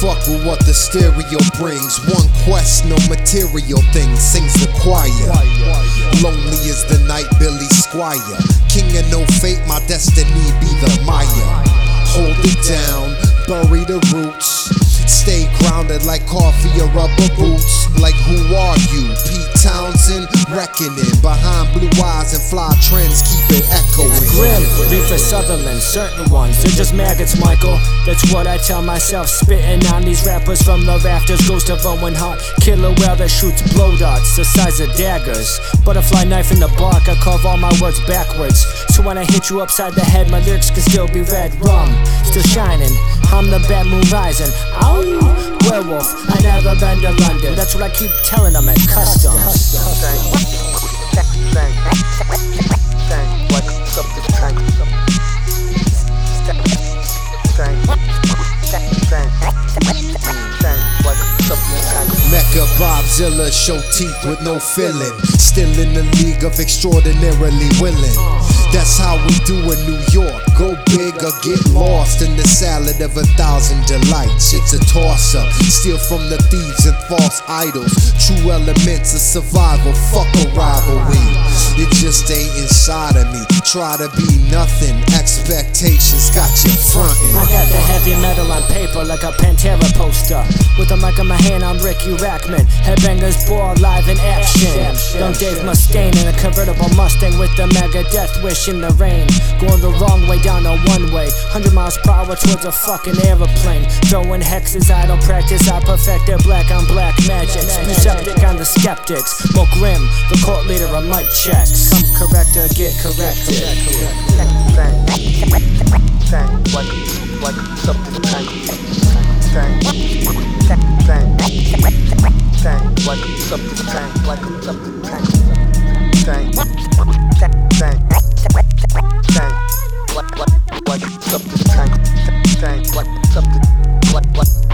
fuck with what the stereo brings. One quest, no material thing, sings the choir. Lonely is the night, Billy Squier. King of no fate, my destiny be the Maya. Hold it down, bury the roots. Stay grounded like coffee or rubber boots. Like who are reckoning behind blue eyes and fly trends, keep it echoing. Grim, Reefer Sutherland, certain ones, they're just maggots, Michael. That's what I tell myself, spitting on these rappers from the rafters. Ghost of Owen Hart, killer whale that shoots blow darts the size of daggers. Butterfly knife in the bark, I carve all my words backwards. So when I hit you upside the head, my lyrics can still be red rum, still shining. I'm the bad moon rising. Ow, werewolf. I never been to London. That's what I keep telling them at customs. Bobzilla show teeth with no filling. Still in the league of extraordinarily willing. That's how we do in New York. Go big or get lost in the salad of a thousand delights. It's a toss up. Steal from the thieves and false idols. True elements of survival. Fuck a rivalry. It just ain't inside of me. Try to be nothing. Expectations got you frontin'. I got the heavy metal on paper like a Pantera poster. With a mic in my hand, I'm Riki Rachtman. Headbangers ball live in action. Young Dave Mustaine in a convertible Mustang with the mega death wish in the rain. Going the wrong way down a one way. 100 miles per hour towards a fucking aeroplane. Throwing hexes, I don't practice. I perfect perfected black on black magic. You septic on the skeptics. More grim, the court leader on mic checks. Come correct or get corrected. Like something, like something, like something, like something.